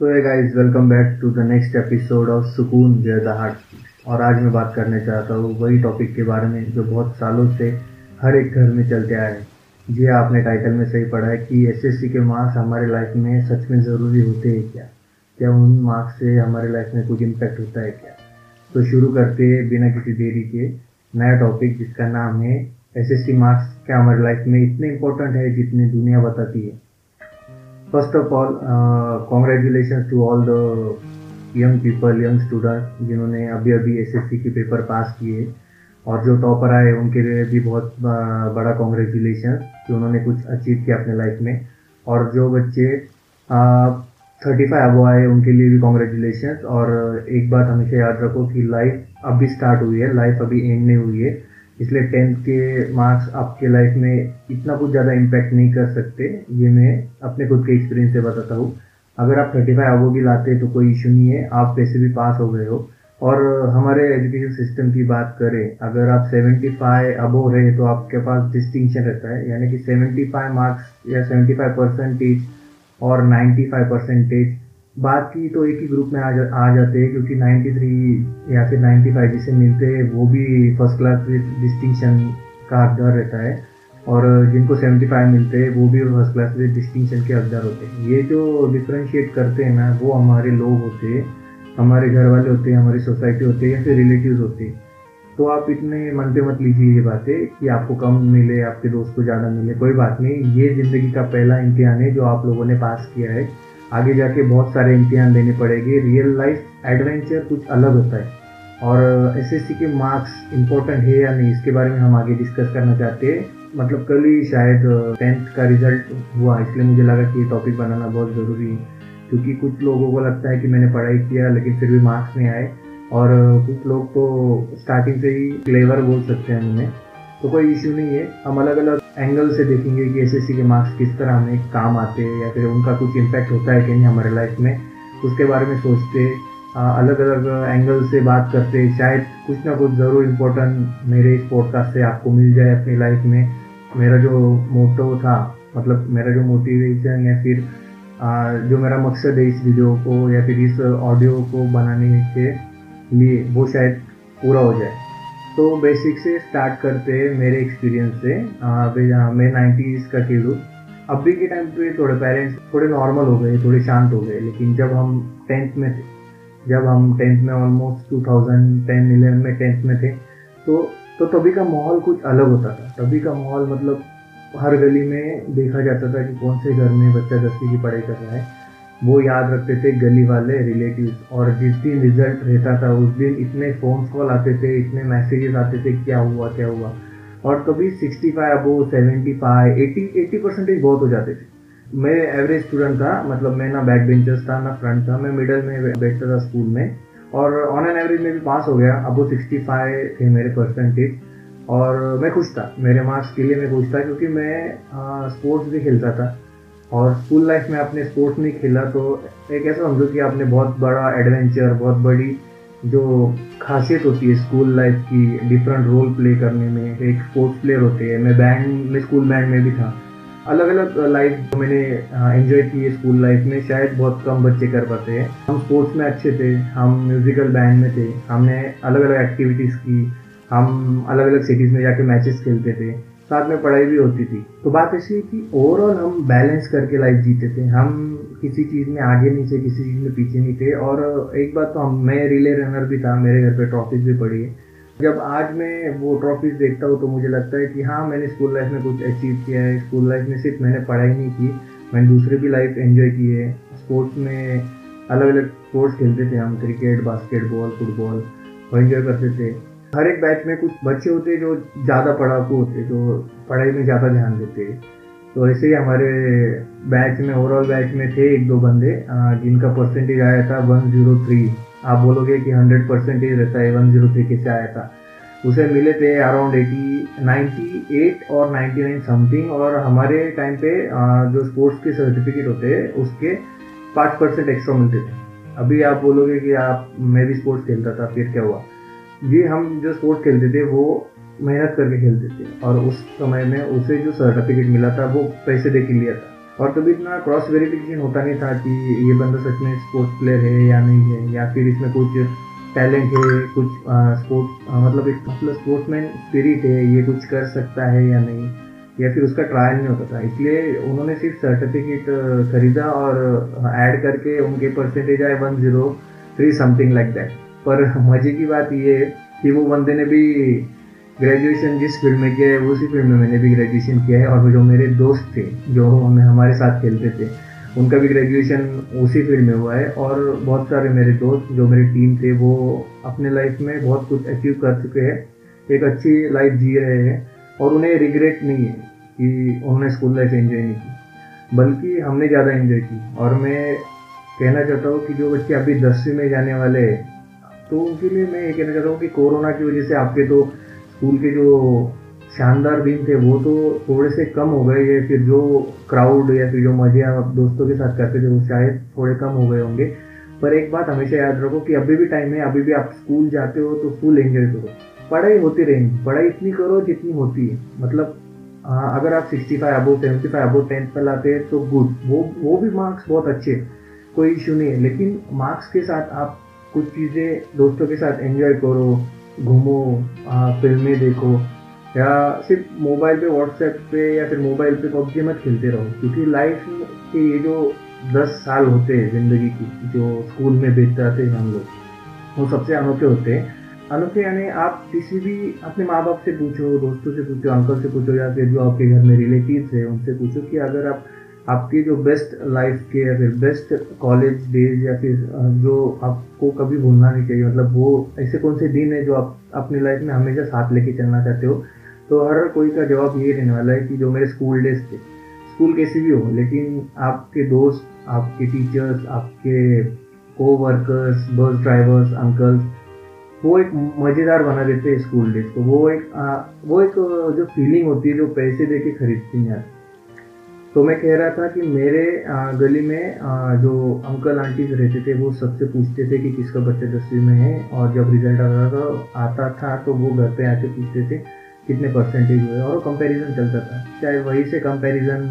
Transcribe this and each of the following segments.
तो है guys welcome back to the next episode of सुकून वेयर द और आज मैं बात करने चाहता हूँ वही टॉपिक के बारे में जो बहुत सालों से हर एक घर में चलते आए हैं। जी हाँ, आपने टाइटल में सही पढ़ा है कि एसएससी के मार्क्स हमारे लाइफ में सच में ज़रूरी होते हैं क्या? क्या उन मार्क्स से हमारे लाइफ में कुछ इम्पैक्ट होता है क्या? तो शुरू करते बिना किसी देरी के नया टॉपिक जिसका नाम है एसएससी मार्क्स क्या हमारे लाइफ में इतने इम्पोर्टेंट है जितनी दुनिया बताती है? First of all congratulation to all the young people young student जिन्होंने अभी अभी एसएससी के पेपर पास किए। और जो टॉपर आए, उनके लिए भी बहुत बड़ा कॉन्ग्रेचुलेशन कि उन्होंने कुछ अचीव किया अपने लाइफ में। और जो बच्चे थर्टी फाइव अबो आए, उनके लिए भी कॉन्ग्रेचुलेशन और एक बात हमेशा याद रखो कि लाइफ अभी स्टार्ट हुई है लाइफ अभी एंड नहीं हुई है। इसलिए टेंथ के मार्क्स आपके लाइफ में इतना कुछ ज़्यादा इम्पैक्ट नहीं कर सकते, ये मैं अपने खुद के एक्सपीरियंस से बताता हूँ। अगर आप थर्टी फाइव अबो भी लाते तो कोई इशू नहीं है, आप वैसे भी पास हो गए हो। और हमारे एजुकेशन सिस्टम की बात करें, अगर आप सेवेंटी फाइव अबो रहे तो आपके पास डिस्टिंक्शन रहता है। यानी कि सेवेंटी फाइव मार्क्स या सेवेंटी फाइव परसेंटेज और नाइन्टी फाइव परसेंटेज बात की तो एक ही ग्रुप में आ, जा, आ जाते हैं क्योंकि 93 या फिर 95 जिसे मिलते हैं वो भी फ़र्स्ट क्लास डिस्टिंक्शन का हकदार रहता है। और जिनको 75 मिलते हैं वो भी फ़र्स्ट क्लास विद डिस्टिंक्शन के हकदार होते हैं। ये जो डिफ्रेंशिएट करते हैं ना वो हमारे लोग होते हैं हमारे घर वाले होते हैं हमारी सोसाइटी होती है या फिर रिलेटिव होते हैं। तो आप इतने मन पे मत लीजिए ये बातें कि आपको कम मिले आपके दोस्त को ज़्यादा मिले कोई बात नहीं। ये ज़िंदगी का पहला इम्तिहान है जो आप लोगों ने पास किया है। आगे जाके बहुत सारे इम्तिहान देने पड़ेंगे। रियल लाइफ एडवेंचर कुछ अलग होता है। और एसएससी के मार्क्स इम्पोर्टेंट है या नहीं, इसके बारे में हम आगे डिस्कस करना चाहते हैं। मतलब कल ही शायद टेंथ का रिज़ल्ट हुआ, इसलिए मुझे लगा कि ये टॉपिक बनाना बहुत ज़रूरी है। क्योंकि कुछ लोगों को लगता है कि मैंने पढ़ाई किया, लेकिन फिर भी मार्क्स नहीं आए। और कुछ लोग तो स्टार्टिंग से ही क्लेवर बोल सकते हैं उन्हें तो कोई इश्यू नहीं है। हम अलग अलग एंगल से देखेंगे कि एसएससी के मार्क्स किस तरह हमें काम आते हैं या फिर उनका कुछ इम्पैक्ट होता है कि नहीं हमारे लाइफ में। उसके बारे में सोचते अलग अलग एंगल से बात करते। शायद कुछ ना कुछ ज़रूर इम्पोर्टेंट मेरे इस पॉडकास्ट से आपको मिल जाए अपनी लाइफ में। मेरा जो मोटो था मतलब मेरा जो मोटिवेशन या फिर जो मेरा मकसद है इस वीडियो को या फिर इस ऑडियो को बनाने के लिए, वो शायद पूरा हो जाए। तो बेसिक से स्टार्ट करते हैं मेरे एक्सपीरियंस से। मैं नाइन्टीज़ का किड हूँ। अभी के टाइम पे थोड़े पेरेंट्स थोड़े नॉर्मल हो गए, थोड़े शांत हो गए, लेकिन जब हम टेंथ में थे, जब हम टेंथ में almost two thousand ten eleven में टेंथ में थे तो तो तभी का माहौल कुछ अलग होता था। तभी का माहौल मतलब हर गली में देखा जाता था कि कौन से घर में बच्चा दसवीं की पढ़ाई कर रहा है। वो याद रखते थे, गली वाले रिलेटिव्स और जिस दिन रिज़ल्ट रहता था, उस दिन इतने फ़ोन कॉल आते थे, इतने मैसेजेस आते थे, क्या हुआ क्या हुआ। और कभी sixty five above seventy five eighty eighty percentage बहुत हो जाते थे। मैं एवरेज स्टूडेंट था मतलब मैं ना बैक बेंचर्स था, ना फ्रंट था, मैं मिडल में बैठता था स्कूल में। और ऑन एन एवरेज में भी पास हो गया अबो सिक्सटी फाइव थे मेरे परसेंटेज और मैं खुश था, मेरे मार्क्स के लिए मैं खुश था, क्योंकि मैं स्पोर्ट्स भी खेलता था। और स्कूल लाइफ में आपने स्पोर्ट्स नहीं खेला तो एक ऐसा समझो कि आपने बहुत बड़ा एडवेंचर बहुत बड़ी जो खासियत होती है स्कूल लाइफ की डिफरेंट रोल प्ले करने में, एक स्पोर्ट्स प्लेयर होते हैं। मैं बैंड में स्कूल बैंड में भी था। अलग अलग लाइफ मैंने एंजॉय की है स्कूल लाइफ में, शायद बहुत कम बच्चे कर पाते हैं। हम स्पोर्ट्स में अच्छे थे, हम म्यूजिकल बैंड में थे, हमने अलग अलग एक्टिविटीज़ की, हम अलग अलग सिटीज़ में जाके मैचेस खेलते थे। साथ में पढ़ाई भी होती थी। तो बात ऐसी है कि ओवरऑल हम बैलेंस करके लाइफ जीते थे। हम किसी चीज़ में आगे नहीं थे किसी चीज़ में पीछे नहीं थे। और एक बात तो हम, मैं रिले रनर भी था, मेरे घर पे ट्रॉफीज भी पड़ी है। जब आज मैं वो ट्रॉफीज देखता हूँ तो मुझे लगता है कि हाँ मैंने स्कूल लाइफ में कुछ अचीव किया है। स्कूल लाइफ में सिर्फ़ मैंने पढ़ाई नहीं की, मैंने दूसरे भी लाइफ एंजॉय की है। स्पोर्ट्स में अलग अलग स्पोर्ट्स खेलते थे हम क्रिकेट बास्केटबॉल फुटबॉल वो एंजॉय करते थे। हर एक बैच में कुछ बच्चे होते हैं जो ज़्यादा पढ़ाकू होते हैं, जो पढ़ाई में ज़्यादा ध्यान देते हैं। तो ऐसे ही हमारे बैच में ओवरऑल बैच में थे एक दो बंदे जिनका परसेंटेज आया था वन ज़ीरो थ्री आप बोलोगे कि हंड्रेड परसेंटेज रहता है वन ज़ीरो थ्री कैसे आया था? उसे मिले थे अराउंड एटी नाइन्टी एट और नाइन्टी नाइन समथिंग और हमारे टाइम पे जो स्पोर्ट्स के सर्टिफिकेट होते हैं, उसके पाँच परसेंट एक्स्ट्रा मिलते थे। अभी आप बोलोगे कि आप, मैं भी स्पोर्ट्स खेलता था, फिर क्या हुआ? ये हम जो स्पोर्ट्स खेलते थे, वो मेहनत करके खेलते थे। और उस समय में उसे जो सर्टिफिकेट मिला था, वो पैसे दे के लिया था। और कभी इतना क्रॉस वेरिफिकेशन होता नहीं था कि ये बंदा सच में स्पोर्ट्स प्लेयर है या नहीं है, या फिर इसमें कुछ टैलेंट है, कुछ स्पोर्ट मतलब एक मतलब स्पोर्ट्समैन स्पिरिट है, ये कुछ कर सकता है या नहीं, या फिर उसका ट्रायल नहीं होता था। इसलिए उन्होंने सिर्फ़ सर्टिफिकेट खरीदा और ऐड करके उनके परसेंटेज आए one zero three something like that पर मज़े की बात ये है कि वो बंदे ने भी ग्रेजुएशन जिस फ़ील्ड में किया है, उसी फ़ील्ड में मैंने भी ग्रेजुएशन किया है। और जो मेरे दोस्त थे, जो हमें, हमारे साथ खेलते थे, उनका भी ग्रेजुएशन उसी फ़ील्ड में हुआ है। और बहुत सारे मेरे दोस्त, जो मेरी टीम थे, वो अपने लाइफ में बहुत कुछ अचीव कर चुके हैं। एक अच्छी लाइफ जी रहे हैं और उन्हें रिग्रेट नहीं है कि उन्होंने स्कूल लाइफ एंजॉय नहीं की। बल्कि हमने ज़्यादा एंजॉय की। और मैं कहना चाहता हूँ कि जो बच्चे अभी दसवीं में जाने वाले हैं तो उनके लिए मैं ये कहना चाहता हूँ कि कोरोना की वजह से आपके तो स्कूल के जो शानदार दिन थे वो तो थोड़े से कम हो गए या फिर जो क्राउड या फिर जो मज़े आप दोस्तों के साथ करते थे वो शायद थोड़े कम हो गए होंगे। पर एक बात हमेशा याद रखो कि अभी भी टाइम है अभी भी आप स्कूल जाते हो तो फुल एंजॉय करो। पढ़ाई होती रहेंगी पढ़ाई इतनी करो जितनी होती है। मतलब आ, अगर आप sixty five above seventy five above tenth पर लाते हैं तो गुड वो वो भी मार्क्स बहुत अच्छे कोई इशू नहीं है। लेकिन मार्क्स के साथ आप कुछ चीज़ें दोस्तों के साथ एंजॉय करो, घूमो फ़िल्में देखो, या सिर्फ़ मोबाइल पे व्हाट्सएप पे या फिर मोबाइल पे पबजी मत खेलते रहो, क्योंकि लाइफ के ये जो दस साल होते हैं ज़िंदगी की, जो स्कूल में बीतते हैं हम लोग, वो सबसे अनोखे होते हैं। अनोखे यानी आप किसी भी अपने माँ बाप से पूछो, दोस्तों से पूछो अंकल से पूछो, या फिर जो आपके घर में रिलेटिव है, उनसे पूछो कि अगर आप आपकी जो बेस्ट लाइफ के या फिर बेस्ट कॉलेज डेज़ या फिर जो आपको कभी भूलना नहीं चाहिए मतलब वो ऐसे कौन से दिन है जो आप अपनी लाइफ में हमेशा साथ लेके चलना चाहते हो? तो हर कोई का जवाब ये रहने वाला है कि जो मेरे स्कूल डेज़ थे स्कूल कैसे भी हो लेकिन आपके दोस्त आपके टीचर्स आपके को वर्कर्स बस ड्राइवर्स अंकल्स वो एक मज़ेदार बना देते हैं स्कूल डेज़ को। वो एक आ, वो एक जो फीलिंग होती है जो पैसे दे के खरीदती हैं तो मैं कह रहा था कि मेरे गली में जो अंकल आंटीज रहते थे, वो सबसे पूछते थे कि किसका बच्चा दसवीं में है। और जब रिज़ल्ट आता था आता था तो वो घर पे आके पूछते थे कितने परसेंटेज हुए। और कंपैरिजन चलता था। चाहे वही से कंपैरिजन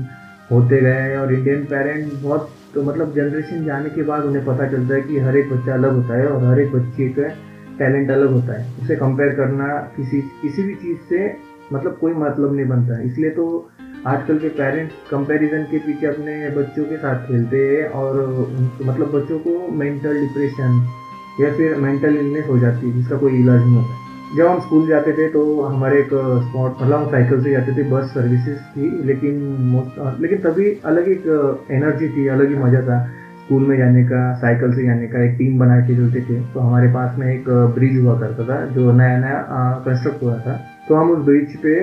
होते गए और इंडियन पेरेंट बहुत तो मतलब जनरेशन जाने के बाद उन्हें पता चलता है कि हर एक बच्चा अलग होता है और हर एक बच्चे का टैलेंट अलग होता है। उसे कंपेयर करना किसी किसी भी चीज़ से मतलब कोई मतलब नहीं बनता। इसलिए तो आजकल के पेरेंट्स कंपैरिजन के पीछे अपने बच्चों के साथ खेलते हैं और मतलब बच्चों को मेंटल डिप्रेशन या फिर मेंटल इलनेस हो जाती है, जिसका कोई इलाज नहीं होता। जब हम स्कूल जाते थे तो हमारे एक स्पॉट मतलब हम साइकिल से जाते थे बस सर्विसेज़ थी, लेकिन लेकिन तभी अलग एक एनर्जी थी, अलग ही मज़ा था। स्कूल में जाने का साइकिल से जाने का, एक टीम बना के चलते थे। तो हमारे पास में एक ब्रिज हुआ करता था, जो नया नया कंस्ट्रक्ट हुआ था। तो हम उस ब्रिज पे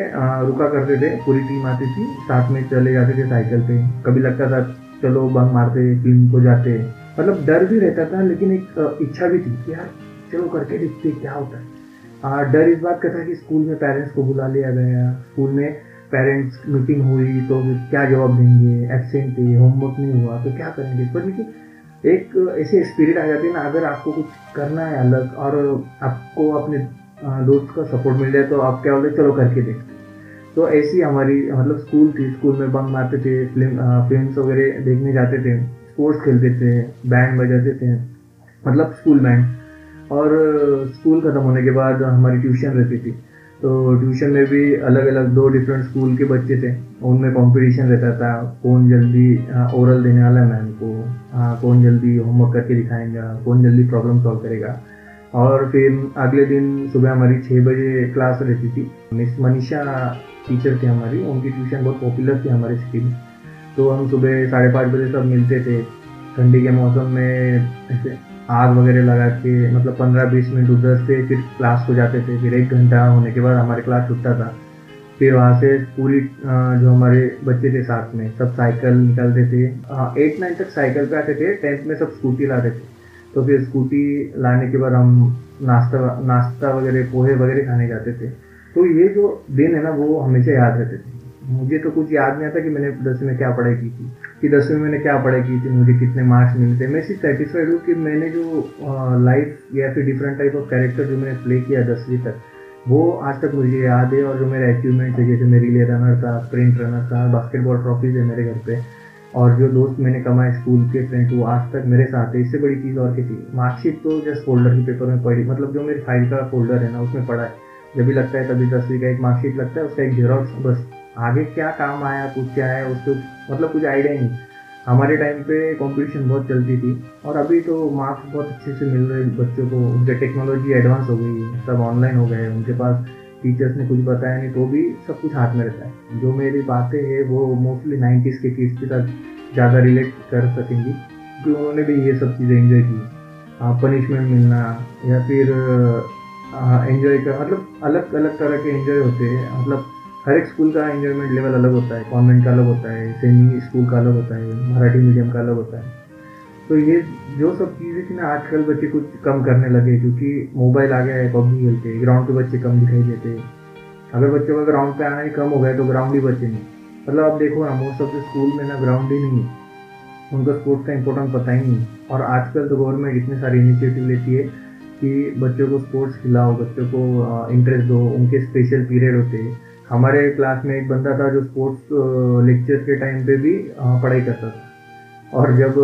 रुका करते थे, पूरी टीम आती थी, साथ में चले जाते थे साइकिल पे। कभी लगता था, चलो बंग मारते फ़िल्म को जाते मतलब डर भी रहता था, लेकिन एक इच्छा भी थी कि यार, चलो, करके देखते क्या होता है। डर इस बात का था कि स्कूल में पेरेंट्स को बुला लिया गया। स्कूल में पेरेंट्स मीटिंग हुई तो क्या जवाब देंगे? एबसेंट थे होमवर्क नहीं हुआ तो क्या करेंगे? पर लेकिन एक ऐसे स्पिरिट आ जाती है ना, अगर आपको कुछ करना है अलग, और आपको अपने दोस्त का सपोर्ट मिल जाए तो आप क्या बोलते चलो करके देख तो ऐसी हमारी मतलब स्कूल थी स्कूल में बंक मारते थे फ़िल्म फ़िल्म वगैरह देखने जाते थे स्पोर्ट्स खेलते थे बैंड बजाते थे मतलब स्कूल बैंड और स्कूल ख़त्म होने के बाद हमारी ट्यूशन रहती थी। तो ट्यूशन में भी अलग अलग दो डिफरेंट स्कूल के बच्चे थे। उनमें कंपटीशन रहता था, कौन जल्दी ओरल देने वाला है मैम को कौन जल्दी होमवर्क करके दिखाएँगा, कौन जल्दी प्रॉब्लम सॉल्व करेगा। और फिर अगले दिन सुबह हमारी छः बजे क्लास रहती थी। मिस मनीषा टीचर थे हमारी, उनकी ट्यूशन बहुत पॉपुलर थी हमारे सिटी में। तो हम सुबह साढ़े पाँच बजे सब मिलते थे। ठंडी के मौसम में ऐसे आग वगैरह लगा के मतलब पंद्रह बीस मिनट उधर से फिर क्लास को जाते थे। फिर एक घंटा होने के बाद हमारे क्लास छुटता था। फिर वहाँ से पूरी जो हमारे बच्चे थे साथ में, सब साइकिल निकालते थे। एट नाइन तक साइकिल पे आते थे। टेंथ में सब स्कूटी लाते थे। तो फिर स्कूटी लाने के बाद हम नाश्ता नाश्ता वगैरह, पोहे वगैरह खाने जाते थे। तो ये जो दिन है ना, वो हमेशा याद रहते थे। मुझे तो कुछ याद नहीं आता कि मैंने दसवीं में क्या पढ़ाई की थी, कि दसवीं में मैंने क्या पढ़ाई की थी, मुझे कितने मार्क्स मिले थे। मैं सिर्फ़ सेटिस्फाइड हूँ कि मैंने जो लाइफ या फिर डिफरेंट टाइप ऑफ़ कैरेक्टर जो मैंने प्ले किया दसवीं तक, वो आज तक मुझे याद है और जो मेरे अचीवमेंट है जैसे मेरे लिए रनर था स्प्रिंट रनर था बास्केटबॉल ट्रॉफीज है मेरे घर पे और जो दोस्त मैंने कमाए स्कूल के फ्रेंड, वो आज तक मेरे साथ है। इससे बड़ी चीज़ और क्या चाहिए मार्कशीट तो जस्ट फोल्डर के पेपर में पड़ी। मतलब जो मेरी फ़ाइल का फोल्डर है ना, उसमें पड़ा है। जब भी लगता है तभी दसवीं का एक मार्कशीट लगता है, उसका एक जेरोक्स बस। आगे क्या काम आया, कुछ क्या है, उसको मतलब कुछ आइडिया नहीं। हमारे टाइम पे कंपटीशन बहुत चलती थी और अभी तो मार्क्स बहुत अच्छे से मिल रहे बच्चों को। उनके टेक्नोलॉजी एडवांस हो गई है सब ऑनलाइन हो गए, उनके पास टीचर्स ने कुछ बताया नहीं तो भी सब कुछ हाथ में रहता है। जो मेरी बातें हैं, वो मोस्टली नाइन्टीज़ के किड्स के साथ ज़्यादा रिलेट कर सकेंगी क्योंकि तो उन्होंने भी ये सब चीज़ें एंजॉय की। पनिशमेंट मिलना, या फिर एंजॉय कर मतलब अलग अलग तरह के एंजॉय होते हैं। मतलब हर एक स्कूल का एंजॉयमेंट लेवल अलग होता है कॉन्वेंट का अलग होता है सेमी स्कूल का अलग होता है, मराठी मीडियम का अलग होता है। तो ये जो सब चीज़ें थी ना, आजकल बच्चे कुछ कम करने लगे, क्योंकि मोबाइल आ गया है, पबजी खेलते हैं ग्राउंड पे बच्चे कम दिखाई देते। हैं अगर बच्चों का ग्राउंड पे आना ही कम हो गया तो ग्राउंड ही बचे नहीं। मतलब आप देखो ना मोस्ट ऑफ़ द स्कूल में ना ग्राउंड ही नहीं है। उनको स्पोर्ट्स का इंपॉर्टेंस पता ही नहीं। और आजकल तो गवर्नमेंट इतने सारे इनिशिएटिव लेती है कि बच्चों को स्पोर्ट्स खिलाओ, बच्चों को इंटरेस्ट दो, उनके स्पेशल पीरियड होते हैं। हमारे क्लास में एक बंदा था जो स्पोर्ट्स लेक्चर के टाइम पे भी पढ़ाई करता था। और जब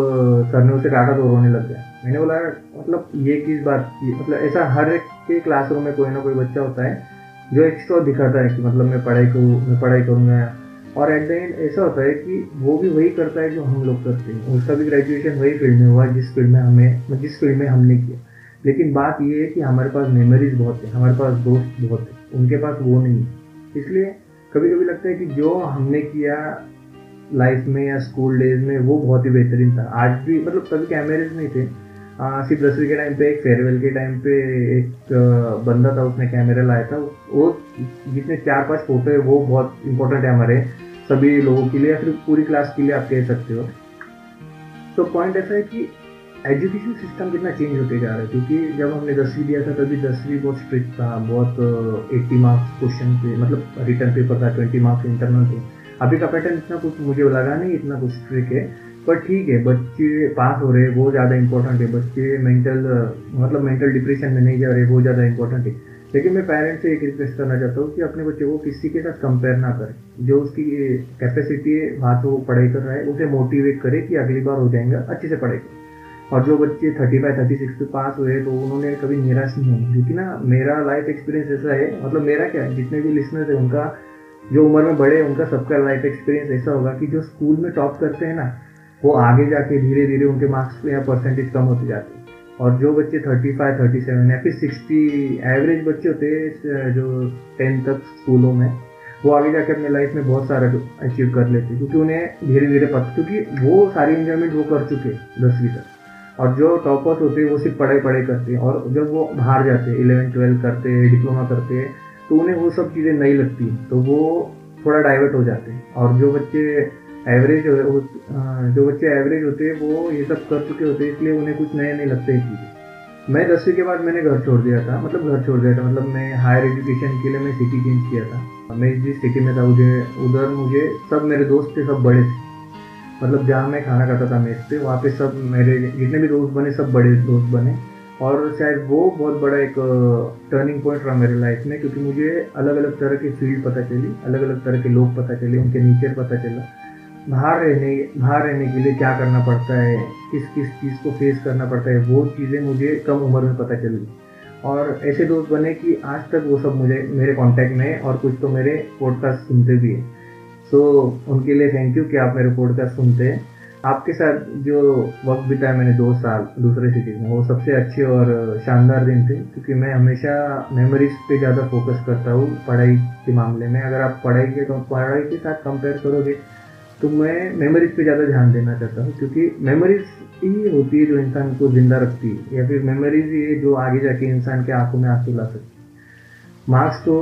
सर ने उसे काटा तो रोने लग गया। मैंने बोला मतलब ये किस बात की मतलब ऐसा हर एक के क्लासरूम में कोई ना कोई बच्चा होता है जो एक्स्ट्रा दिखाता है कि मतलब मैं पढ़ाई करूँ मैं पढ़ाई करूँगा। और एट द एंड ऐसा होता है कि वो भी वही करता है जो हम लोग करते हैं। उसका भी ग्रेजुएशन वही फ़ील्ड में हुआ जिस फ़ील्ड में हमें जिस फ़ील्ड में हमने किया। लेकिन बात ये है कि हमारे पास मेमोरीज बहुत है, हमारे पास दोस्त बहुत है, उनके पास वो नहीं है। इसलिए कभी कभी लगता है कि जो हमने किया लाइफ में या स्कूल डेज़ में वो बहुत ही बेहतरीन था। आज भी मतलब कभी कैमरेज नहीं थे। सिर्फ़ दसवीं के टाइम पे, एक फेयरवेल के टाइम पे एक बंदा था, उसने कैमरा लाया था। वो जितने चार पाँच फ़ोटो है, वो बहुत इंपॉर्टेंट है हमारे सभी लोगों के लिए या फिर पूरी क्लास के लिए आप कह सकते हो। तो पॉइंट ऐसा है कि एजुकेशन सिस्टम कितना चेंज होते जा रहा है, क्योंकि जब हमने दसवीं दिया था, तभी दसवीं बहुत स्ट्रिक्ट था, बहुत एट्टी मार्क्स क्वेश्चन पे मतलब रिटर्न पेपर था ट्वेंटी मार्क्स इंटरनल थे। अभी का पैटर्न इतना कुछ मुझे लगा नहीं, इतना कुछ ट्रिक है। पर ठीक है, बच्चे पास हो रहे हैं, वो ज़्यादा इंपॉर्टेंट है। बच्चे मेंटल मतलब मेंटल डिप्रेशन में नहीं जा रहे, वो ज़्यादा इंपॉर्टेंट है। लेकिन मैं पेरेंट्स से एक रिक्वेस्ट करना चाहता हूँ कि अपने बच्चे को किसी के साथ कंपेयर ना करें। जो उसकी कैपेसिटी है वहाँ तो पढ़ाई कर रहा है, उसे मोटिवेट करे कि अगली बार हो जाएगा, अच्छे से करें। और जो बच्चे थर्टी फाइव थर्टी सिक्स पे पास हुए तो उन्होंने कभी निराश नहीं होना। क्योंकि ना, मेरा लाइफ एक्सपीरियंस ऐसा है मतलब मेरा क्या है, जितने भी लिसनर्स है, उनका जो उम्र में बड़े उनका सबका लाइफ एक्सपीरियंस ऐसा होगा कि जो स्कूल में टॉप करते हैं ना, वो आगे जाके धीरे धीरे उनके मार्क्स या परसेंटेज कम होते जाते हैं। और जो बच्चे थर्टी फाइव थर्टी सेवन या फिर सिक्सटी एवरेज बच्चे होते हैं जो टेंथ तक स्कूलों में, वो आगे जाके अपने लाइफ में बहुत सारा अचीव कर लेते हैं, क्योंकि उन्हें धीरे धीरे पता, क्योंकि वो सारी इंजॉयमेंट वो कर चुके हैं दसवीं तक। और जो टॉपर्स होते हैं, वो सिर्फ़ पढ़ाई पढ़ाई करते हैं और जब वो बाहर जाते हैं इलेवन ट्वेल्व करते हैं डिप्लोमा करते हैं तो उन्हें वो सब चीज़ें नहीं लगती तो वो थोड़ा डाइवर्ट हो जाते हैं। और जो बच्चे एवरेज जो बच्चे एवरेज होते हैं, वो ये सब कर चुके होते हैं, इसलिए उन्हें कुछ नए नहीं लगते हैं चीज़ें। मैं दसवीं के बाद मैंने घर छोड़ दिया था मतलब घर छोड़ दिया था मतलब मैं हायर एजुकेशन के लिए मैं सिटी चेंज किया था। मैं जिस सिटी में था, मुझे, उधर मुझे सब मेरे दोस्त थे, सब बड़े थे। मतलब जहाँ मैं खाना खाता था मेस पे, वहाँ पे सब मेरे जितने भी दोस्त बने, सब बड़े दोस्त बने। और शायद वो बहुत बड़ा एक टर्निंग पॉइंट रहा मेरे लाइफ में क्योंकि मुझे अलग अलग तरह की फ़ील्ड पता चली अलग अलग तरह के लोग पता चले उनके नेचर पता चला। बाहर रहने बाहर रहने के लिए क्या करना पड़ता है किस किस चीज़ को फेस करना पड़ता है वो चीज़ें मुझे कम उम्र में पता चली। और ऐसे दोस्त बने कि आज तक वो सब मुझे मेरे कांटेक्ट में है और कुछ तो मेरे पॉडकास्ट सुनते भी हैं। सो so, उनके लिए थैंक यू कि आप मेरे पॉडकास्ट सुनते हैं। आपके साथ जो वक्त बिताया मैंने दो साल, दूसरे सिटी में, वो सबसे अच्छे और शानदार दिन थे, क्योंकि मैं हमेशा मेमोरीज पे ज़्यादा फोकस करता हूँ पढ़ाई के मामले में। अगर आप पढ़ाई के तो पढ़ाई के साथ कंपेयर करोगे तो मैं मेमोरीज पे ज़्यादा ध्यान देना चाहता हूँ, क्योंकि मेमोरीज ही होती है जो इंसान को ज़िंदा रखती है, या फिर मेमोरीज ही है जो आगे जाके इंसान के आँखों में आँसू ला सकती है। मार्क्स तो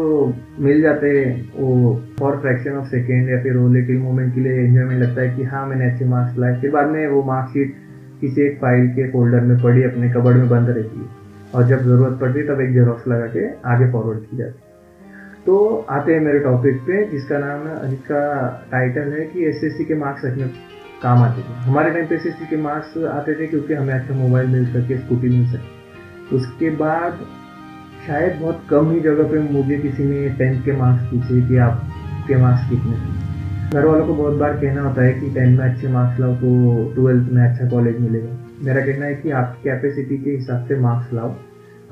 मिल जाते हैं, वो फॉर फ्रैक्शन ऑफ़ सेकेंड या फिर वो लिटिल मोमेंट के लिए एंजॉयमेंट लगता है कि हाँ मैंने अच्छे मार्क्स लाए। फिर बाद में वो मार्कशीट किसी एक फ़ाइल के फोल्डर में पड़ी, अपने कबर्ड में बंद रहती है। और जब ज़रूरत पड़ती है, तब एक जेरोक्स लगा के आगे फॉरवर्ड की जाती है। तो आते हैं मेरे टॉपिक पे, जिसका नाम है जिसका टाइटल है कि एसएससी के मार्क्स रखने काम आते थे। हमारे टाइम पे एसएससी के मार्क्स आते थे क्योंकि हमें अच्छा मोबाइल मिल सके स्कूटी मिल सके। उसके बाद शायद बहुत कम ही जगह पे मुझे किसी ने टेंथ के मार्क्स पूछे कि आपके मार्क्स कितने घर वालों को बहुत बार कहना होता है कि टेंथ में अच्छे मार्क्स लाओ तो ट्वेल्थ में अच्छा कॉलेज मिलेगा। मेरा कहना है कि आपकी कैपेसिटी के हिसाब से मार्क्स लाओ।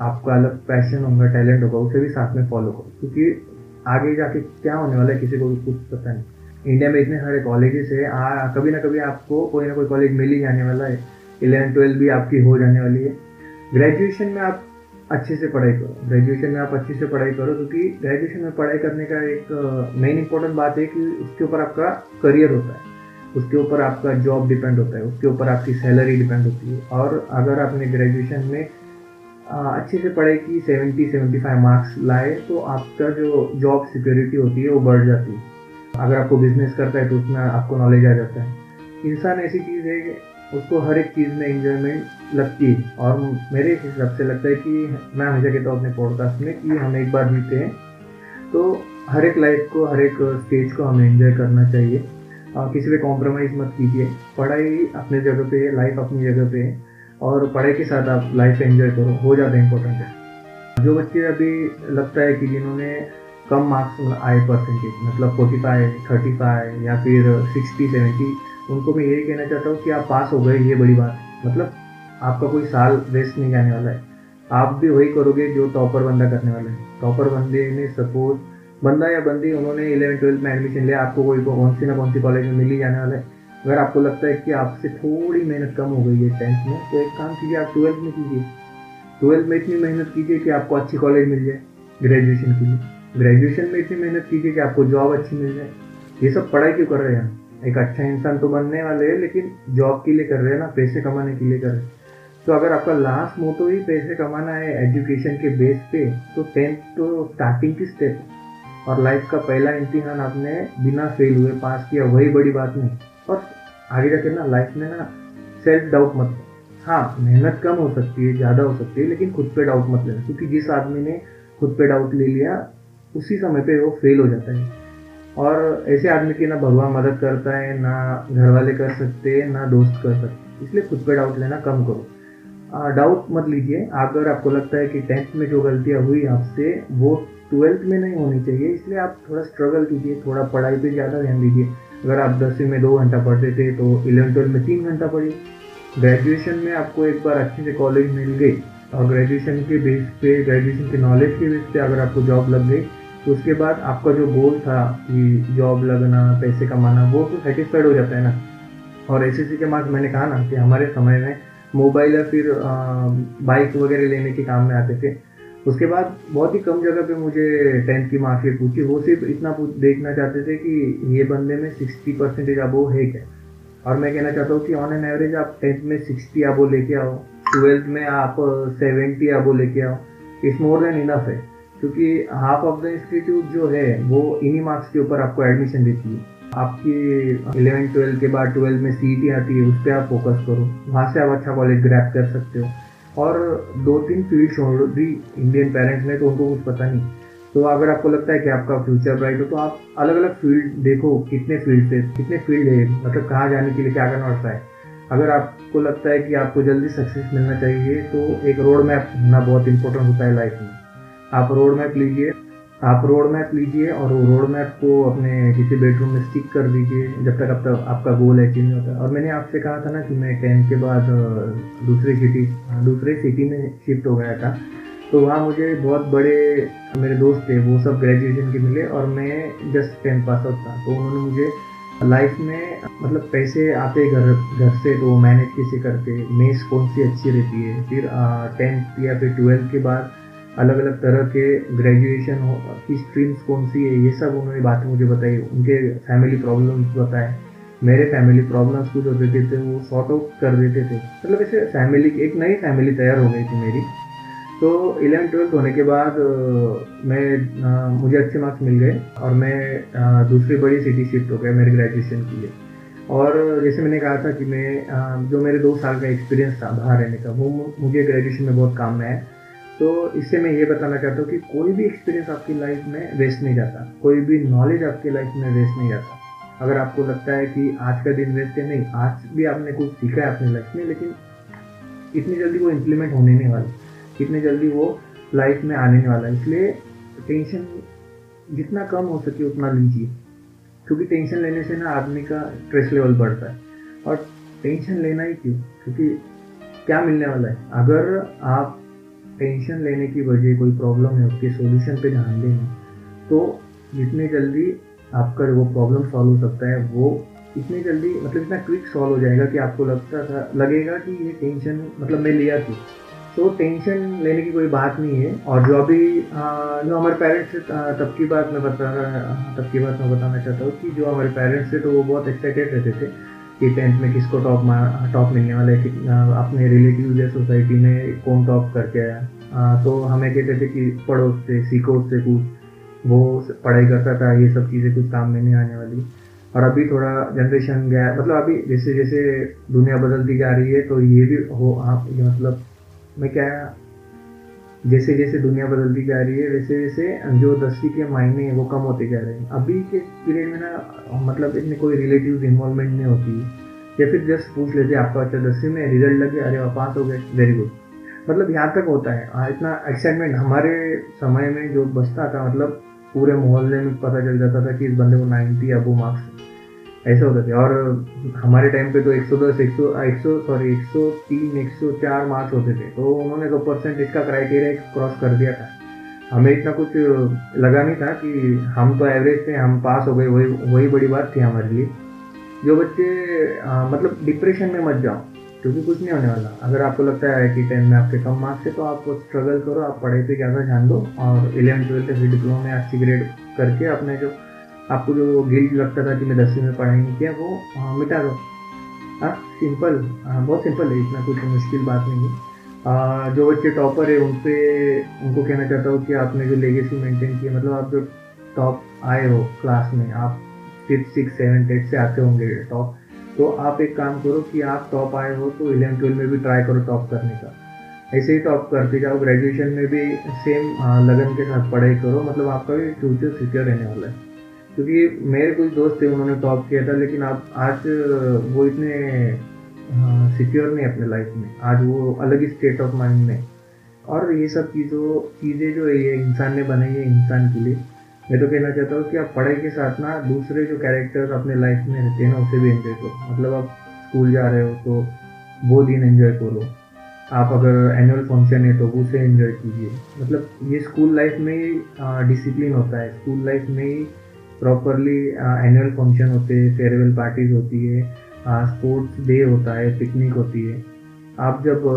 आपका अलग पैशन होगा टैलेंट होगा उसे भी साथ में फॉलो करो। क्योंकि आगे जाके क्या होने वाला है किसी को भी कुछ पता नहीं। इंडिया में इतने सारे कॉलेजेस है आ, कभी ना कभी आपको कोई ना कोई कॉलेज मिल ही जाने वाला है। इलेवन ट्वेल्थ भी आपकी हो जाने वाली है। ग्रेजुएशन में आप अच्छे से पढ़ाई करो। ग्रेजुएशन में आप अच्छे से पढ़ाई करो, क्योंकि ग्रेजुएशन में पढ़ाई करने का एक मेन इंपॉर्टेंट बात है कि उसके ऊपर आपका करियर होता है। उसके ऊपर आपका जॉब डिपेंड होता है, उसके ऊपर आपकी सैलरी डिपेंड होती है। और अगर आपने ग्रेजुएशन में अच्छे से पढ़ाई की सेवेंटी सेवेंटी फाइव मार्क्स लाए तो आपका जो जॉब सिक्योरिटी होती है, वो बढ़ जाती है। अगर आपको बिज़नेस करता है तो उसमें आपको नॉलेज आ जाता है। इंसान ऐसी चीज़ है उसको हर एक चीज़ में इंजॉयमेंट लगती है। और मेरे हिसाब से लगता है कि मैं हमेशा कहता हूँ अपने पॉडकास्ट में कि हम एक बार जीते हैं। तो हर एक लाइफ को हर एक स्टेज को हमें एंजॉय करना चाहिए। आ, किसी पे कॉम्प्रोमाइज़ मत कीजिए। पढ़ाई अपने जगह पे है लाइफ अपनी जगह पे है। और पढ़ाई के साथ आप लाइफ एंजॉय करो हो जाता है इंपॉर्टेंट है जो बच्चे अभी लगता है कि जिन्होंने कम मार्क्स आए परसेंटेज मतलब फोर्टी फाइव थर्टी फाइव या फिर सिक्सटी सेवेंटी उनको मैं यही कहना चाहता हूँ कि आप पास हो गए, ये बड़ी बात। मतलब आपका कोई साल वेस्ट नहीं जाने वाला है। आप भी वही करोगे जो टॉपर बंदा करने वाला है। टॉपर बंदे ने सपोज़ बंदा या बंदी, उन्होंने इलेवन ट्वेल्थ में एडमिशन लिया, आपको कोई कौन सी ना कौन सी कॉलेज में मिल ही जाने वाला है। अगर आपको लगता है कि आपसे थोड़ी मेहनत कम हो गई है टेंथ में तो एक काम कीजिए, आप ट्वेल्थ में कीजिए। ट्वेल्थ में इतनी मेहनत कीजिए कि आपको अच्छी कॉलेज मिल जाए ग्रेजुएशन के लिए। ग्रेजुएशन में इतनी मेहनत कीजिए कि आपको जॉब अच्छी मिल जाए। ये सब पढ़ाई क्यों कर रहे हैं एक अच्छा इंसान तो बनने वाले हैं, लेकिन जॉब के लिए कर रहे हैं ना, पैसे कमाने के लिए कर रहे हैं। तो अगर आपका लास्ट मोटो ही पैसे कमाना है एजुकेशन के बेस पे तो टेंथ तो स्टार्टिंग की स्टेप और लाइफ का पहला इम्तिहान आपने बिना फेल हुए पास किया, वही बड़ी बात नहीं। और आगे जाकर ना लाइफ में ना सेल्फ डाउट मत हाँ मेहनत कम हो सकती है, ज़्यादा हो सकती है, लेकिन खुद पे डाउट मत लेना, क्योंकि जिस आदमी ने खुद पे डाउट ले लिया, उसी समय पे वो फेल हो जाता है। और ऐसे आदमी की ना भगवान मदद करता है, ना घर वाले कर सकते हैं ना दोस्त कर सकते। इसलिए खुद पे डाउट लेना कम करो। डाउट मत लीजिए। अगर आपको लगता है कि टेंथ में जो गलतियाँ हुई आपसे, वो ट्वेल्थ में नहीं होनी चाहिए। इसलिए आप थोड़ा स्ट्रगल कीजिए, थोड़ा पढ़ाई पे ज़्यादा ध्यान दीजिए। अगर आप दसवीं में दो घंटा पढ़ते थे तो इलेवन ट्वेल्थ में तीन घंटा पढ़िए। ग्रेजुएशन में आपको एक बार अच्छे से कॉलेज मिल गई। और ग्रेजुएशन के बेस पे ग्रेजुएशन के नॉलेज के बेस पे अगर आपको जॉब लग गई तो उसके बाद आपका जो गोल था कि जॉब लगना, पैसे कमाना, वो तो सेटिस्फाइड हो जाता है ना? और एस के मार्क्स मैंने कहा ना कि हमारे समय में मोबाइल या फिर बाइक वगैरह लेने के काम में आते थे। उसके बाद बहुत ही कम जगह पे मुझे टेंथ की मार्कशीट पूछी। वो सिर्फ़ इतना देखना चाहते थे कि ये बंदे में सिक्सटी परसेंटेज अबो है क्या? और मैं कहना चाहता हूँ कि ऑन एन एवरेज आप टेंथ में सिक्सटी अबो लेके आओ ट्वेल्थ में आप सेवेंटी अबो लेके आओ इट्स मोर देन इनफ है। क्योंकि हाफ़ ऑफ़ द इंस्टीट्यूट जो है, वो इन्हीं मार्क्स के ऊपर आपको एडमिशन देती है। आपकी इलेवन ट्वेल्थ के बाद ट्वेल्थ में सी आती है, उस पर आप फोकस करो। वहाँ से आप अच्छा कॉलेज ग्रैप कर सकते हो। और दो तीन फ़ील्ड छोड़ दी इंडियन पेरेंट्स ने तो उनको कुछ पता नहीं। तो अगर आपको लगता है कि आपका फ्यूचर ब्राइट हो तो आप अलग अलग फ़ील्ड देखो, कितने फ़ील्ड से कितने फ़ील्ड है मतलब कहाँ जाने के लिए क्या करना पड़ता है अगर आपको लगता है कि आपको जल्दी सक्सेस मिलना चाहिए तो एक रोड मैप होना बहुत इंपॉर्टेंट होता है लाइफ में। आप रोड मैप लीजिए, आप रोड मैप लीजिए और वो रोड मैप को अपने किसी बेडरूम में स्टिक कर दीजिए जब तक अब तक आपका गोल अचीव नहीं होता। और मैंने आपसे कहा था ना कि मैं टेंथ के बाद दूसरे सिटी दूसरे सिटी में शिफ्ट हो गया था। तो वहाँ मुझे बहुत बड़े मेरे दोस्त थे, वो सब ग्रेजुएशन के मिले और मैं जस्ट टेंथ पास आउट था। तो उन्होंने मुझे लाइफ में मतलब पैसे आते घर घर से तो मैनेज कैसे करते मेस कौन सी अच्छी रहती है? फिर टेंथ या फिर ट्वेल्थ के बाद अलग अलग तरह के ग्रेजुएशन हो की स्ट्रीम्स कौन सी है ये सब उन्होंने बातें मुझे बताई। उनके फैमिली प्रॉब्लम्स बताए। मेरे फैमिली प्रॉब्लम्स कुछ होते थे तो वो सॉर्ट आउट कर देते थे। मतलब ऐसे फैमिली एक नई फैमिली तैयार हो गई थी मेरी। तो इलेवन ट्वेल्थ होने के बाद मैं आ, मुझे अच्छे मार्क्स मिल गए और मैं आ, दूसरी बड़ी सिटी शिफ्ट हो गया मेरे ग्रेजुएशन के लिए। और जैसे मैंने कहा था कि मैं आ, जो मेरे दो साल का एक्सपीरियंस था बाहर रहने का वो मुझे ग्रेजुएशन में बहुत काम में आया। तो इससे मैं ये बताना चाहता हूँ कि कोई भी एक्सपीरियंस आपकी लाइफ में वेस्ट नहीं जाता। कोई भी नॉलेज आपकी लाइफ में वेस्ट नहीं जाता। अगर आपको लगता है कि आज का दिन वेस्ट है, नहीं, आज भी आपने कुछ सीखा है अपनी लाइफ में, लेकिन इतनी जल्दी वो इम्प्लीमेंट होने नहीं वाला, इतनी जल्दी वो लाइफ में आने नहीं वाला। इसलिए टेंशन जितना कम हो सके उतना लीजिए, क्योंकि टेंशन लेने से ना आदमी का स्ट्रेस लेवल बढ़ता है। और टेंशन लेना ही क्यों? क्योंकि क्या मिलने वाला है? अगर आप टेंशन लेने की वजह, कोई प्रॉब्लम है उसके सॉल्यूशन पे ध्यान देंगे तो जितने जल्दी आपका वो प्रॉब्लम सॉल्व हो सकता है, वो इतनी जल्दी मतलब इतना क्विक सॉल्व हो जाएगा कि आपको लगता था, लगेगा कि ये टेंशन मतलब मैं लिया थी तो टेंशन लेने की कोई बात नहीं है, और जो अभी जो हमारे पेरेंट्स से तब की बात मैं बता तब की बात मैं बताना चाहता हूँ कि जो हमारे पेरेंट्स थे तो वो बहुत एक्साइटेड रहते थे कि टेंथ में किसको टॉप टॉप मिलने वाला है अपने रिलेटिव या सोसाइटी में कौन टॉप करके आया। तो हमें कहते थे कि पढ़ो उससे सीखो उससे कुछ, वो पढ़ाई करता था, ये सब चीज़ें कुछ काम में नहीं आने वाली। और अभी थोड़ा जनरेशन गया मतलब अभी जैसे जैसे दुनिया बदलती जा रही है तो ये भी हो, आप मतलब मैं क्या जैसे जैसे दुनिया बदलती जा रही है वैसे वैसे जो दसवीं के मायने हैं वो कम होते जा रहे हैं। अभी के पीरियड में ना मतलब इनमें कोई रिलेटिव इन्वॉल्वमेंट नहीं होती। या फिर जस्ट पूछ लेते आपका अच्छा दसवीं में रिज़ल्ट लगे अरे वह, पास हो गए वेरी गुड मतलब यहाँ तक होता है। हाँ इतना एक्साइटमेंट हमारे समय में जो बचता था मतलब पूरे मोहल्ले में पता चल जाता था कि इस बंदे को नाइन्टी अबो मार्क्स ऐसे होते थे। और हमारे टाइम पे तो 110 100 100 सॉरी 103 104 मार्क्स होते थे। तो उन्होंने तो परसेंट इसका क्राइटेरिया क्रॉस कर दिया था। हमें इतना कुछ लगा नहीं था कि हम तो एवरेज थे हम पास हो गए वही वही बड़ी बात थी हमारे लिए। जो बच्चे आ, मतलब डिप्रेशन में मत जाओ क्योंकि कुछ नहीं होने वाला। अगर आपको लगता है कि टेंथ में आपके कम मार्क्स है तो आप स्ट्रगल करो आप पढ़ाई पे ज़्यादा ध्यान दो और इलेवन ट्वेल्थ फिर डिप्लोमा में अच्छी ग्रेड करके अपने जो आपको जो गिल्ट लगता था कि मैं दसवीं में पढ़ाई नहीं किया वो हाँ, मिटा दो। हाँ सिंपल हाँ बहुत सिंपल है इतना कुछ मुश्किल बात नहीं है। जो बच्चे टॉपर है उन पर उनको कहना चाहता हूँ कि आपने जो लेगेसी मेंटेन की मतलब आप जो टॉप आए हो क्लास में आप फिफ्थ सिक्स सेवन एट से आते होंगे टॉप तो आप एक काम करो कि आप टॉप आए हो तो इलेवन ट्वेल्व में भी ट्राई करो टॉप करने का। ऐसे ही टॉप करते जाओ ग्रेजुएशन में भी सेम लगन के साथ पढ़ाई करो मतलब आपका भी फ्यूचर सिक्योर रहने वाला है। क्योंकि मेरे कुछ दोस्त थे, उन्होंने टॉप किया था, लेकिन आप, आज, वो इतने सिक्योर नहीं अपने लाइफ में। आज वो अलग ही स्टेट ऑफ़ माइंड में। और ये सब चीज़ों, चीज़ें जो है ये इंसान ने बनाई है इंसान के लिए, मैं तो कहना चाहता हूँ कि आप पढ़ाई के साथ ना दूसरे जो कैरेक्टर्स अपने लाइफ में रहते हैं ना, उसे भी एंजॉय करो। मतलब आप स्कूल जा रहे हो तो वो दिन एंजॉय करो। आप अगर एनुअल फ़ंक्शन है तो उसे एंजॉय कीजिए। मतलब ये स्कूल लाइफ में ही डिसिप्लिन होता है। स्कूल लाइफ में ही प्रॉपरली एनुअल फ़ंक्शन होते हैं फेयरवेल पार्टीज़ होती है स्पोर्ट्स डे होता है पिकनिक होती है। आप जब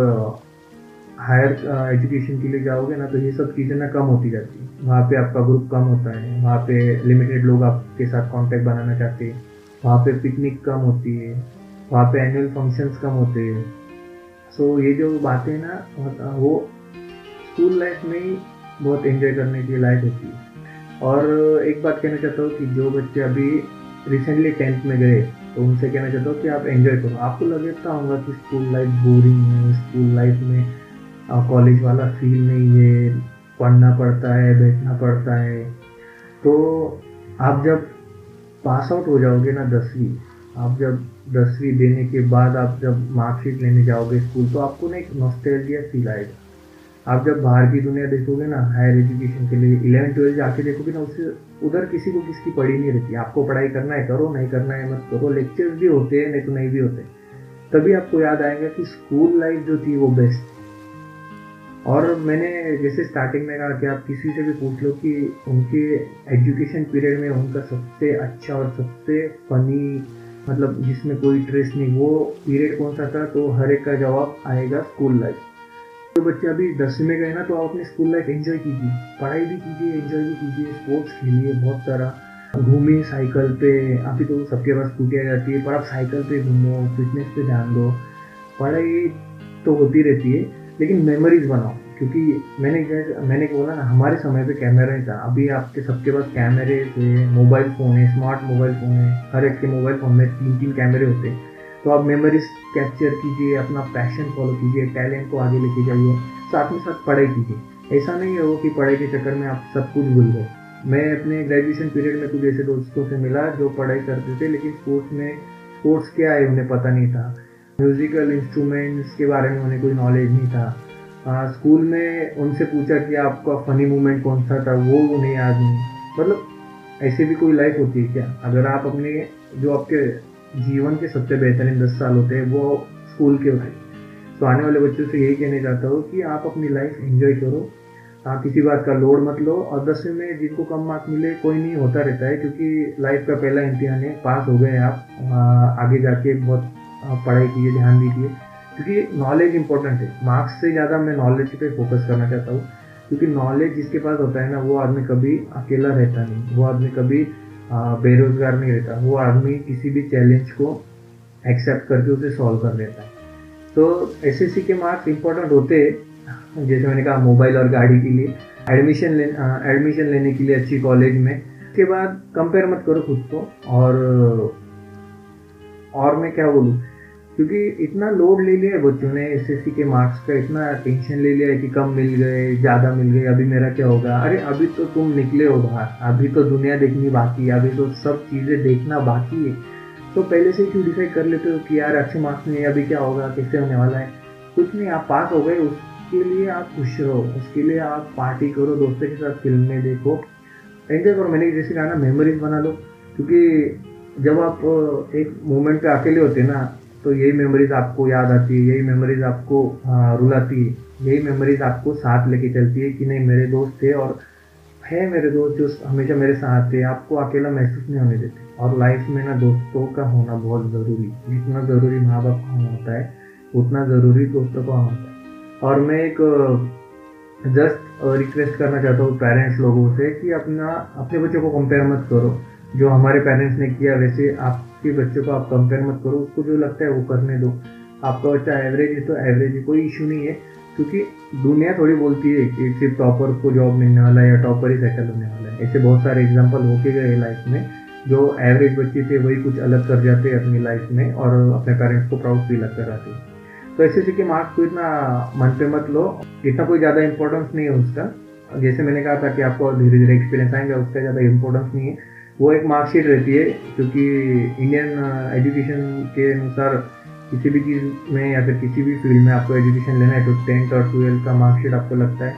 हायर uh, एजुकेशन uh, के लिए जाओगे ना तो ये सब चीज़ें ना कम होती जाती है। वहाँ पे आपका ग्रुप कम होता है वहाँ पे लिमिटेड लोग आपके साथ कांटेक्ट बनाना चाहते हैं वहाँ पे पिकनिक कम होती है वहाँ पे एनुअल फ़ंक्शंस कम होते हैं। सो so, ये जो बातें ना वो स्कूल लाइफ में ही बहुत एंजॉय करने के लायक होती है। और एक बात कहना चाहता हूँ कि जो बच्चे अभी रिसेंटली टेंथ में गए तो उनसे कहना चाहता हूँ कि आप एंजॉय करो। आपको लगता होगा कि स्कूल लाइफ बोरिंग है स्कूल लाइफ में कॉलेज वाला फील नहीं है, पढ़ना पड़ता है, बैठना पड़ता है। तो आप जब पास आउट हो जाओगे ना दसवीं, आप जब दसवीं देने के बाद आप जब मार्कशीट लेने जाओगे स्कूल तो आपको ना एक नॉस्टैल्जिया फील आएगा। आप जब बाहर की दुनिया देखोगे ना हायर एजुकेशन के लिए इलेवन ट्वेल्थ जाके देखोगे ना, उससे उधर किसी को किसकी पढ़ी नहीं रहती। आपको पढ़ाई करना है, करो, नहीं करना है, मत करो। लेक्चर्स भी होते हैं, नहीं तो नहीं भी होते। तभी आपको याद आएगा कि स्कूल लाइफ जो थी वो बेस्ट और मैंने जैसे स्टार्टिंग में कहा कि आप किसी से भी पूछ लो कि उनके एजुकेशन पीरियड में उनका सबसे अच्छा और सबसे फनी मतलब जिसमें कोई स्ट्रेस नहीं, वो पीरियड कौन सा था? तो हर एक का जवाब आएगा स्कूल लाइफ तो बच्चे अभी दसवीं में गए ना तो आप अपनी स्कूल लाइफ एंजॉय कीजिए। पढ़ाई भी कीजिए एंजॉय भी कीजिए स्पोर्ट्स खेलिए बहुत सारा। घूमिए साइकिल पे, अभी तो सबके पास स्कूटी आ जाती है, पर आप साइकिल पे घूमो फिटनेस पे ध्यान दो। पढ़ाई तो होती रहती है, लेकिन मेमोरीज बनाओ, क्योंकि मैंने मैंने बोला ना, हमारे समय पे कैमरा नहीं था। अभी आपके सबके पास कैमरे थे मोबाइल फ़ोन है स्मार्ट मोबाइल फ़ोन है, हर एक के मोबाइल फ़ोन में तीन तीन कैमरे होते हैं। तो आप मेमोरीज कैप्चर कीजिए अपना पैशन फॉलो कीजिए टैलेंट को आगे लेके जाइए साथ में साथ पढ़ाई कीजिए। ऐसा नहीं हो कि पढ़ाई के चक्कर में आप सब कुछ भूल गए। मैं अपने ग्रेजुएशन पीरियड में कुछ ऐसे दोस्तों से मिला जो पढ़ाई करते थे लेकिन स्पोर्ट्स में स्पोर्ट्स क्या है उन्हें पता नहीं था। म्यूजिकल इंस्ट्रूमेंट्स के बारे में उन्हें कोई नॉलेज नहीं था। आ, स्कूल में उनसे पूछा कि आपका फनी मोमेंट कौन सा था वो उन्हें याद नहीं। मतलब ऐसे भी कोई लाइफ होती है क्या? अगर आप अपने जो आपके जीवन के सबसे बेहतरीन दस साल होते हैं, वो स्कूल के होते हैं तो आने वाले बच्चों से यही कहना चाहता हूँ कि आप अपनी लाइफ एंजॉय करो। आप किसी बात का लोड मत लो और दसवीं में जिनको कम मार्क्स मिले, कोई नहीं होता रहता है क्योंकि लाइफ का पहला इम्तिहान है, पास हो गए आप। आगे जाके बहुत पढ़ाई कीजिए, ध्यान दीजिए। क्योंकि नॉलेज इंपॉर्टेंट है। मार्क्स से ज़्यादा मैं नॉलेज पे फोकस करना चाहता हूँ। क्योंकि नॉलेज जिसके पास होता है ना, वो आदमी कभी अकेला रहता नहीं। वो आदमी कभी बेरोजगार नहीं रहता। वो आदमी किसी भी चैलेंज को एक्सेप्ट करके उसे सॉल्व कर लेता है। तो एसएससी के मार्क्स इंपॉर्टेंट होते हैं। जैसे मैंने कहा मोबाइल और गाड़ी के लिए। एडमिशन ले एडमिशन लेने के लिए अच्छी कॉलेज में। उसके बाद कंपेयर मत करो खुद को। और और मैं क्या बोलूँ? क्योंकि इतना लोड ले लिया है बच्चों ने एसएससी के मार्क्स का, इतना टेंशन ले लिया है कि कम मिल गए, ज़्यादा मिल गए, अभी मेरा क्या होगा? अरे, अभी तो तुम निकले हो बाहर। अभी तो दुनिया देखनी बाकी है, अभी तो सब चीज़ें देखना बाकी है। तो पहले से क्यों डिसाइड कर लेते हो कि यार अच्छे मार्क्स नहीं अभी क्या होगा, कैसे होने वाला है? कुछ नहीं, आप पास हो गए, उसके लिए आप खुश रहो। उसके लिए आप पार्टी करो, दोस्तों के साथ फ़िल्में देखो। एंजॉय करो। मैंने जैसे कहा ना मेमोरीज बना लो। क्योंकि जब आप, एक मोमेंट पे अकेले होते हैं ना तो यही मेमोरीज आपको याद आती है, यही मेमोरीज आपको रुलाती है, यही मेमोरीज आपको साथ लेके चलती है कि नहीं, मेरे दोस्त थे और है मेरे दोस्त जो हमेशा मेरे साथ थे, आपको अकेला महसूस नहीं होने देते। और लाइफ में ना दोस्तों का होना बहुत ज़रूरी जितना ज़रूरी माँ बाप का होना होता है, उतना ज़रूरी दोस्तों का होना होता है। और मैं एक जस्ट रिक्वेस्ट करना चाहता हूँ पेरेंट्स लोगों से कि अपना, अपने बच्चों को कंपेयर मत करो। जो हमारे पेरेंट्स ने किया, वैसे आपके बच्चों को आप कंपेयर मत करो, उसको जो लगता है वो करने दो। आपका बच्चा एवरेज है तो एवरेज है, कोई इशू नहीं है। क्योंकि दुनिया थोड़ी बोलती है कि सिर्फ़ टॉपर को जॉब मिलने वाला है या टॉपर ही सेटल होने वाला है। ऐसे बहुत सारे एग्ज़ाम्पल होके गए लाइफ में, जो एवरेज बच्चे थे, वही कुछ अलग कर जाते हैं अपनी लाइफ में और अपने पेरेंट्स को प्राउड फील कराते हैं। तो ऐसे के मार्क्स को इतना मन पे मत लो। इतना कोई ज़्यादा इंपॉर्टेंस नहीं है उसका। जैसे मैंने कहा था कि आपको धीरे धीरे एक्सपीरियंस आएँगे, उसका ज़्यादा इंपॉर्टेंस नहीं है। वो एक मार्कशीट रहती है क्योंकि इंडियन एजुकेशन के अनुसार किसी भी चीज़ में या फिर किसी भी फ़ील्ड में आपको एजुकेशन लेना है तो टेंथ और ट्वेल्थ का मार्कशीट आपको लगता है।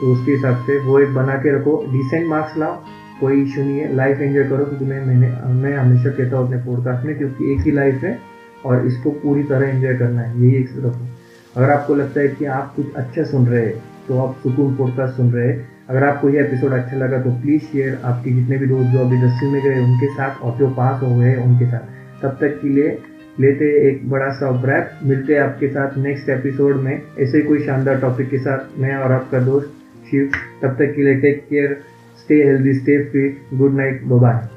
तो उसके हिसाब से वो एक बना के रखो डिसेंट मार्क्स लाओ, कोई इशू नहीं है लाइफ एंजॉय करो, क्योंकि मैं, मैंने, मैं हमेशा कहता हूँ अपने पॉडकास्ट में, क्योंकि एक ही लाइफ है और इसको पूरी तरह एंजॉय करना है, यही एक रखो अगर आपको लगता है कि आप कुछ अच्छा सुन रहे हैं तो आप सुकून पॉडकास्ट सुन रहे हैं अगर आपको ये एपिसोड अच्छा लगा तो प्लीज़ शेयर आपके जितने भी दोस्त जो अभी दसवीं में गए उनके साथ और जो पास हो गए उनके साथ। तब तक के लिए लेते एक बड़ा सा ब्रैप मिलते हैं आपके साथ नेक्स्ट एपिसोड में। ऐसे कोई शानदार टॉपिक के साथ मैं और आपका दोस्त शिव। तब तक के लिए take care stay healthy stay fit good night bye